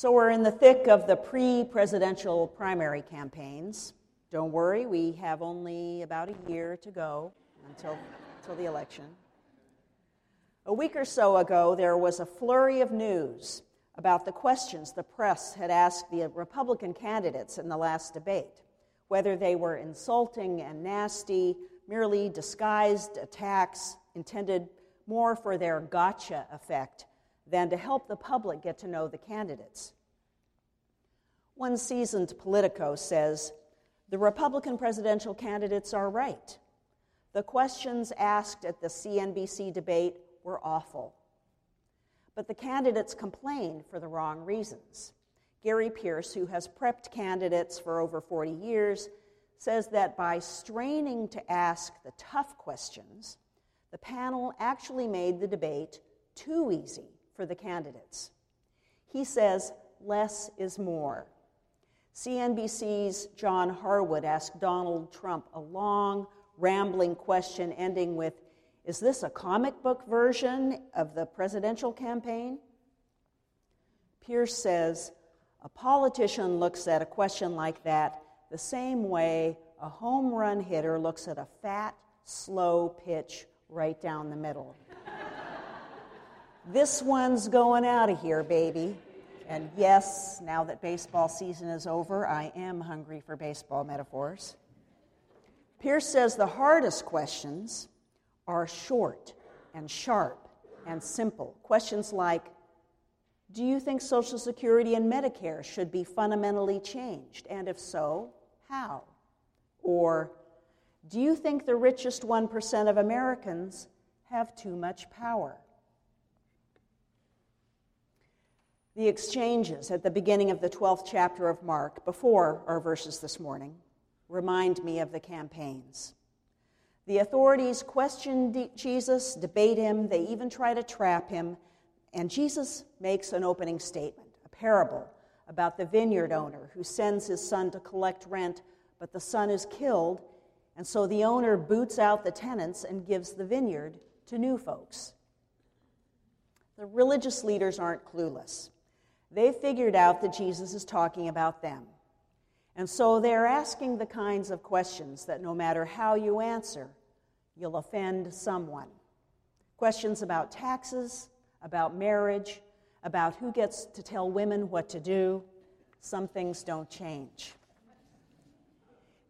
So we're in the thick of the pre presidential primary campaigns. Don't worry, we have only about a year to go until, until the election. A week or so ago, there was a flurry of news about the questions the press had asked the Republican candidates in the last debate, whether they were insulting and nasty, merely disguised attacks intended more for their gotcha effect than to help the public get to know the candidates. One seasoned Politico says the Republican presidential candidates are right. The questions asked at the CNBC debate were awful. But the candidates complained for the wrong reasons. Gary Pierce, who has prepped candidates for over 40 years, says that by straining to ask the tough questions, the panel actually made the debate too easy for the candidates. He says less is more. CNBC's John Harwood asked Donald Trump a long, rambling question ending with Is this a comic book version of the presidential campaign? Pierce says a politician looks at a question like that the same way a home run hitter looks at a fat, slow pitch right down the middle. This one's going out of here, baby. And yes, now that baseball season is over, I am hungry for baseball metaphors. Pierce says the hardest questions are short and sharp and simple. Questions like Do you think Social Security and Medicare should be fundamentally changed? And if so, how? Or Do you think the richest 1% of Americans have too much power? The exchanges at the beginning of the 12th chapter of Mark, before our verses this morning, remind me of the campaigns. The authorities question Jesus, debate him, they even try to trap him, and Jesus makes an opening statement, a parable about the vineyard owner who sends his son to collect rent, but the son is killed, and so the owner boots out the tenants and gives the vineyard to new folks. The religious leaders aren't clueless. They figured out that Jesus is talking about them. And so they're asking the kinds of questions that no matter how you answer, you'll offend someone. Questions about taxes, about marriage, about who gets to tell women what to do. Some things don't change.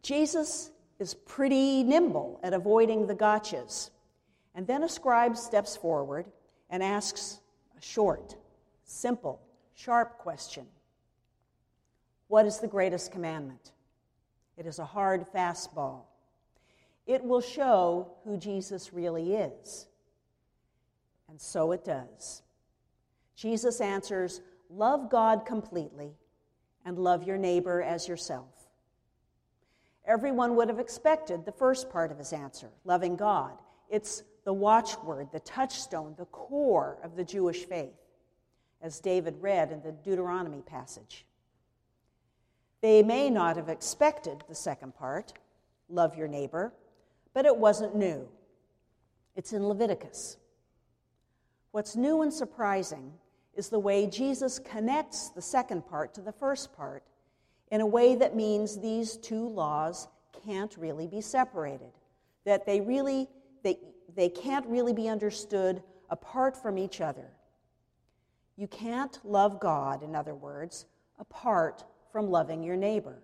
Jesus is pretty nimble at avoiding the gotchas. And then a scribe steps forward and asks a short, simple, sharp question What is the greatest commandment? It is a hard fastball. It will show who Jesus really is. And so it does. Jesus answers Love God completely and love your neighbor as yourself. Everyone would have expected the first part of his answer, loving God. It's the watchword, the touchstone, the core of the Jewish faith as David read in the Deuteronomy passage. They may not have expected the second part, love your neighbor, but it wasn't new. It's in Leviticus. What's new and surprising is the way Jesus connects the second part to the first part in a way that means these two laws can't really be separated, that they really they, they can't really be understood apart from each other. You can't love God, in other words, apart from loving your neighbor.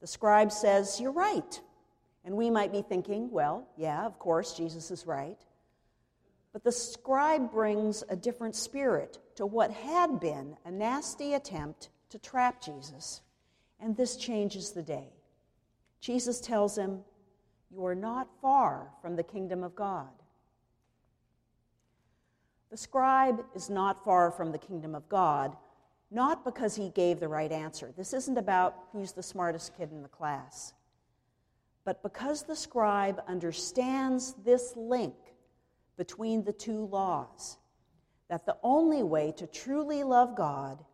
The scribe says, You're right. And we might be thinking, Well, yeah, of course, Jesus is right. But the scribe brings a different spirit to what had been a nasty attempt to trap Jesus. And this changes the day. Jesus tells him, You are not far from the kingdom of God. The scribe is not far from the kingdom of God, not because he gave the right answer. This isn't about who's the smartest kid in the class, but because the scribe understands this link between the two laws that the only way to truly love God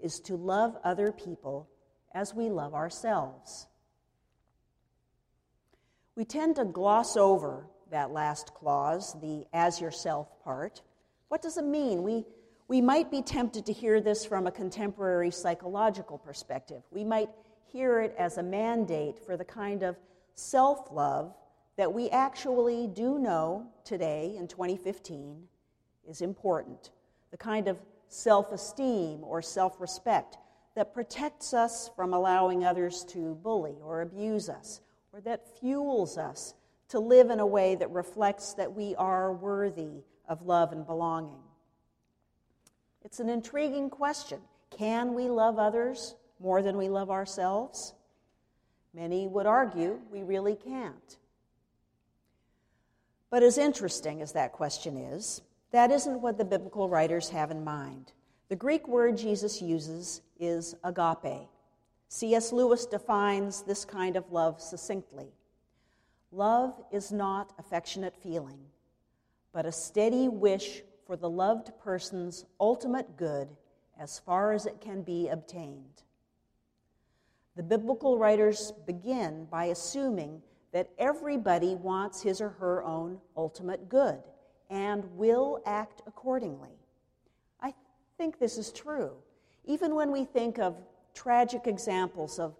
is to love other people as we love ourselves. We tend to gloss over that last clause, the as yourself part, what does it mean? We, We might be tempted to hear this from a contemporary psychological perspective. We might hear it as a mandate for the kind of self love that we actually do know today in 2015 is important. The kind of self esteem or self respect that protects us from allowing others to bully or abuse us, or that fuels us to live in a way that reflects that we are worthy of love and belonging. It's an intriguing question. Can we love others more than we love ourselves? Many would argue we really can't. But as interesting as that question is, that isn't what the biblical writers have in mind. The Greek word Jesus uses is agape. C.S. Lewis defines this kind of love succinctly Love is not affectionate feeling, but a steady wish for the loved person's ultimate good as far as it can be obtained. The biblical writers begin by assuming that everybody wants his or her own ultimate good and will act accordingly. I think this is true. Even when we think of tragic examples of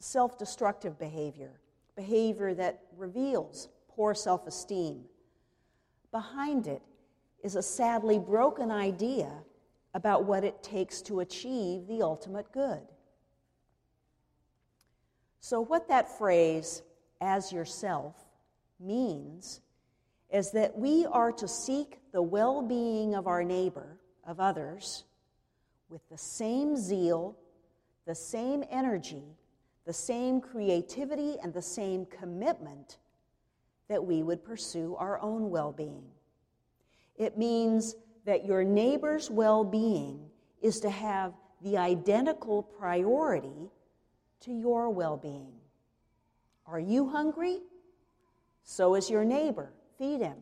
self destructive behavior, behavior that reveals poor self esteem, behind it is a sadly broken idea about what it takes to achieve the ultimate good. So, what that phrase, as yourself, means is that we are to seek the well being of our neighbor, of others, with the same zeal, the same energy, the same creativity, and the same commitment that we would pursue our own well being. It means that your neighbor's well being is to have the identical priority to your well being. Are you hungry? So is your neighbor. Feed him.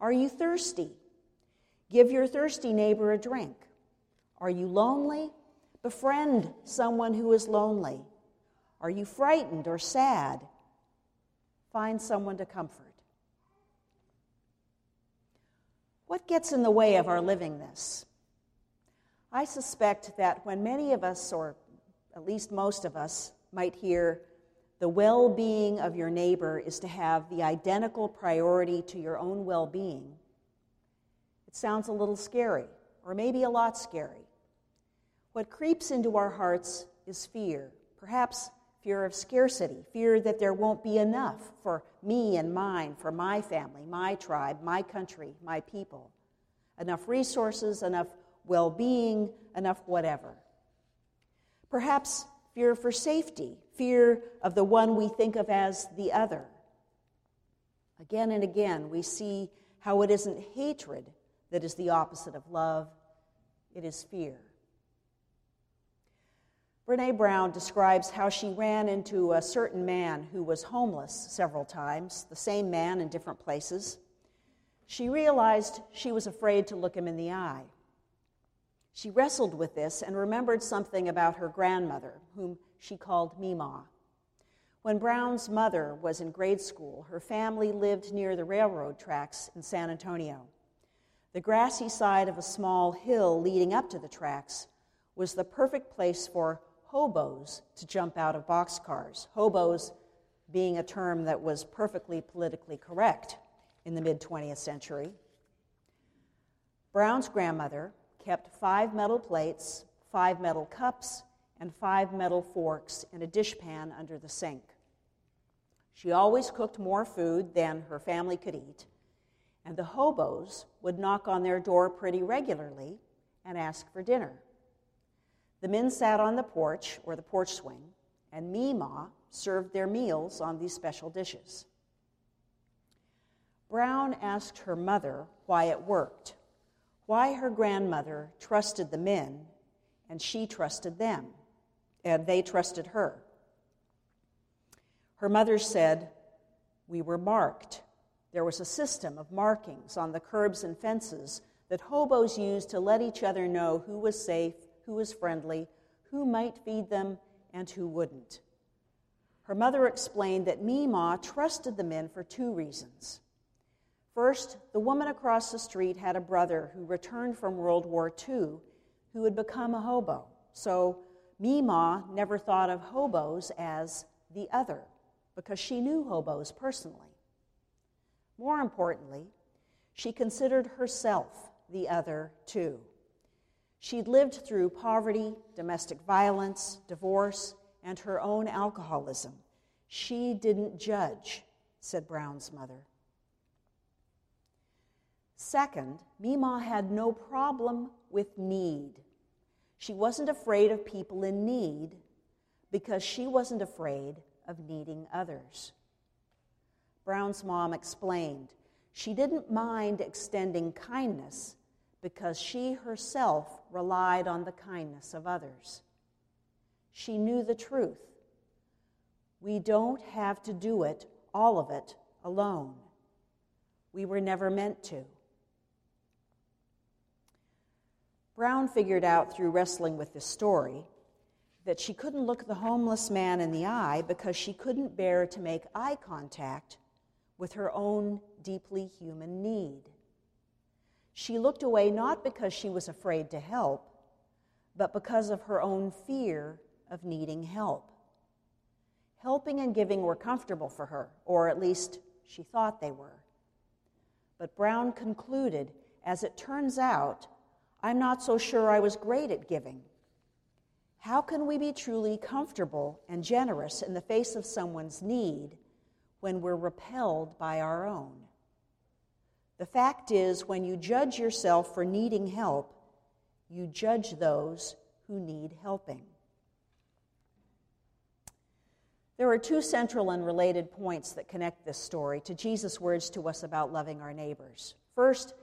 Are you thirsty? Give your thirsty neighbor a drink. Are you lonely? Befriend someone who is lonely. Are you frightened or sad? Find someone to comfort. What gets in the way of our living this? I suspect that when many of us, or at least most of us, might hear the well being of your neighbor is to have the identical priority to your own well being, it sounds a little scary, or maybe a lot scary. What creeps into our hearts is fear, perhaps fear of scarcity, fear that there won't be enough for me and mine, for my family, my tribe, my country, my people. Enough resources, enough well being, enough whatever. Perhaps fear for safety, fear of the one we think of as the other. Again and again, we see how it isn't hatred that is the opposite of love, it is fear. Brene Brown describes how she ran into a certain man who was homeless several times, the same man in different places. She realized she was afraid to look him in the eye. She wrestled with this and remembered something about her grandmother, whom she called Mima. When Brown's mother was in grade school, her family lived near the railroad tracks in San Antonio. The grassy side of a small hill leading up to the tracks was the perfect place for hobos to jump out of boxcars. Hobos being a term that was perfectly politically correct in the mid 20th century. Brown's grandmother kept five metal plates, five metal cups, and five metal forks in a dishpan under the sink. She always cooked more food than her family could eat, and the hobos would knock on their door pretty regularly and ask for dinner. The men sat on the porch or the porch swing, and Mima served their meals on these special dishes. Brown asked her mother why it worked, why her grandmother trusted the men and she trusted them, and they trusted her. Her mother said, We were marked. There was a system of markings on the curbs and fences that hobos used to let each other know who was safe who was friendly, who might feed them, and who wouldn't. Her mother explained that Mima trusted the men for two reasons. First, the woman across the street had a brother who returned from World War II who had become a hobo. So Mima never thought of hobos as the other because she knew hobos personally. More importantly, she considered herself the other too. She'd lived through poverty, domestic violence, divorce, and her own alcoholism. She didn't judge, said Brown's mother. Second, Mima had no problem with need. She wasn't afraid of people in need because she wasn't afraid of needing others. Brown's mom explained she didn't mind extending kindness because she herself relied on the kindness of others. She knew the truth. We don't have to do it, all of it, alone. We were never meant to. Brown figured out through wrestling with this story that she couldn't look the homeless man in the eye because she couldn't bear to make eye contact with her own deeply human need. She looked away not because she was afraid to help, but because of her own fear of needing help. Helping and giving were comfortable for her, or at least she thought they were. But Brown concluded, as it turns out, I'm not so sure I was great at giving. How can we be truly comfortable and generous in the face of someone's need when we're repelled by our own? The fact is, when you judge yourself for needing help, you judge those who need helping. There are two central and related points that connect this story to Jesus' words to us about loving our neighbors. First,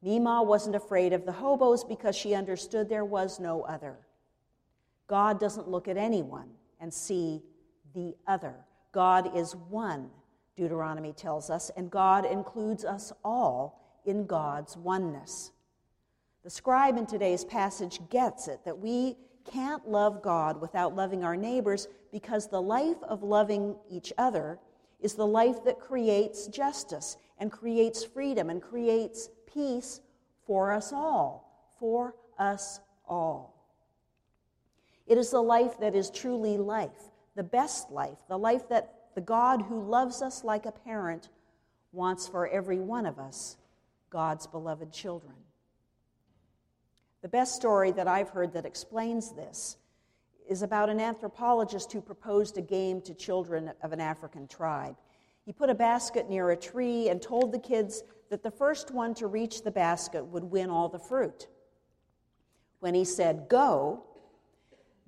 Mima wasn't afraid of the hobos because she understood there was no other. God doesn't look at anyone and see the other. God is one, Deuteronomy tells us, and God includes us all in God's oneness. The scribe in today's passage gets it that we can't love God without loving our neighbors because the life of loving each other is the life that creates justice and creates freedom and creates peace for us all. For us all. It is the life that is truly life, the best life, the life that the God who loves us like a parent wants for every one of us, God's beloved children. The best story that I've heard that explains this is about an anthropologist who proposed a game to children of an African tribe. He put a basket near a tree and told the kids that the first one to reach the basket would win all the fruit. When he said, Go,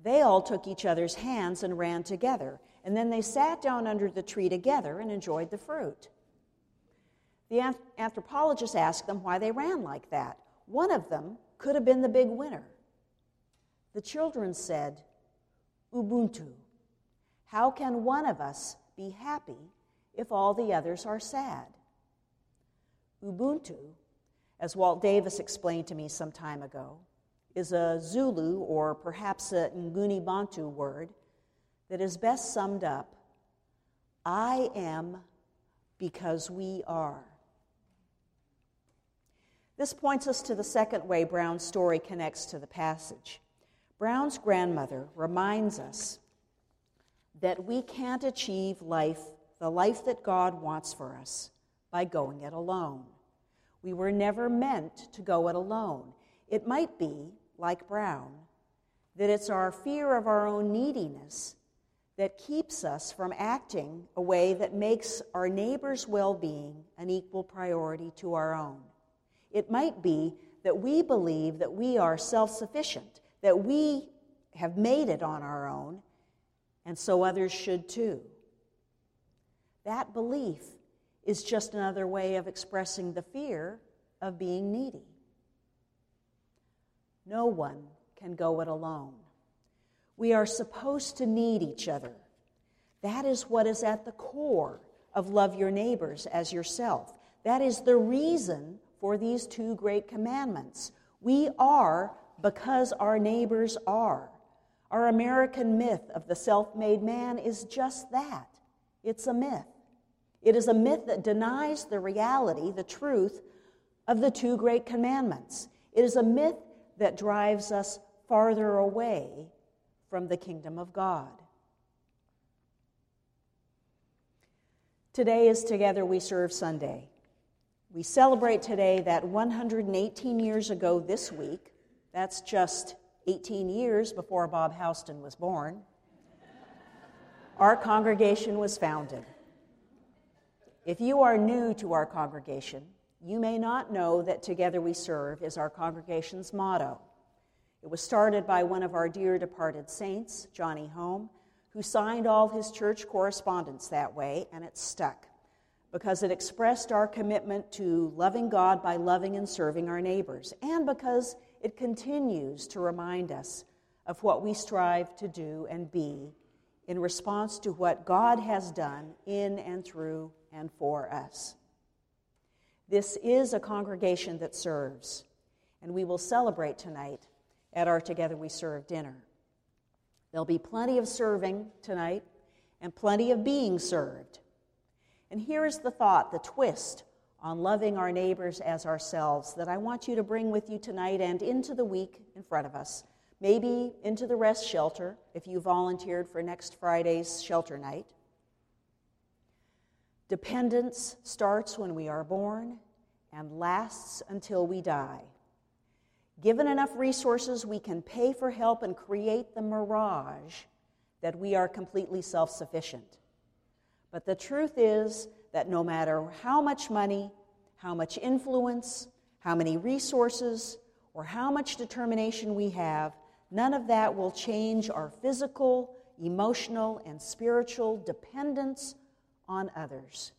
they all took each other's hands and ran together, and then they sat down under the tree together and enjoyed the fruit. The anthropologist asked them why they ran like that. One of them could have been the big winner. The children said, Ubuntu. How can one of us be happy if all the others are sad? Ubuntu, as Walt Davis explained to me some time ago, is a Zulu or perhaps a Nguni Bantu word that is best summed up I am because we are. This points us to the second way Brown's story connects to the passage. Brown's grandmother reminds us that we can't achieve life, the life that God wants for us, by going it alone. We were never meant to go it alone. It might be, like Brown, that it's our fear of our own neediness that keeps us from acting a way that makes our neighbor's well being an equal priority to our own. It might be that we believe that we are self sufficient, that we have made it on our own, and so others should too. That belief is just another way of expressing the fear of being needy. No one can go it alone. We are supposed to need each other. That is what is at the core of love your neighbors as yourself. That is the reason for these two great commandments. We are because our neighbors are. Our American myth of the self made man is just that it's a myth. It is a myth that denies the reality, the truth of the two great commandments. It is a myth that drives us farther away from the kingdom of God. Today is Together We Serve Sunday. We celebrate today that 118 years ago this week, that's just 18 years before Bob Houston was born, our congregation was founded. If you are new to our congregation, you may not know that Together We Serve is our congregation's motto. It was started by one of our dear departed saints, Johnny Home, who signed all his church correspondence that way, and it stuck because it expressed our commitment to loving God by loving and serving our neighbors, and because it continues to remind us of what we strive to do and be in response to what God has done in and through and for us. This is a congregation that serves, and we will celebrate tonight at our Together We Serve dinner. There'll be plenty of serving tonight and plenty of being served. And here is the thought, the twist on loving our neighbors as ourselves that I want you to bring with you tonight and into the week in front of us. Maybe into the rest shelter if you volunteered for next Friday's shelter night. Dependence starts when we are born and lasts until we die. Given enough resources, we can pay for help and create the mirage that we are completely self sufficient. But the truth is that no matter how much money, how much influence, how many resources, or how much determination we have, none of that will change our physical, emotional, and spiritual dependence on others.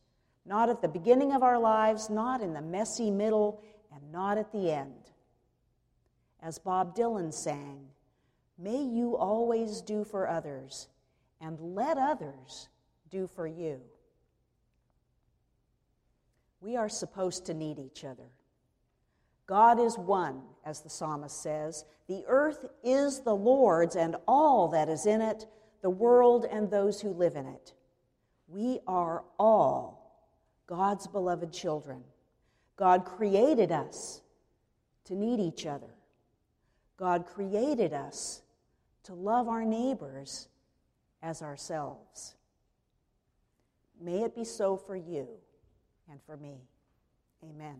Not at the beginning of our lives, not in the messy middle, and not at the end. As Bob Dylan sang, May you always do for others, and let others do for you. We are supposed to need each other. God is one, as the psalmist says. The earth is the Lord's and all that is in it, the world and those who live in it. We are all God's beloved children. God created us to need each other. God created us to love our neighbors as ourselves. May it be so for you and for me. Amen.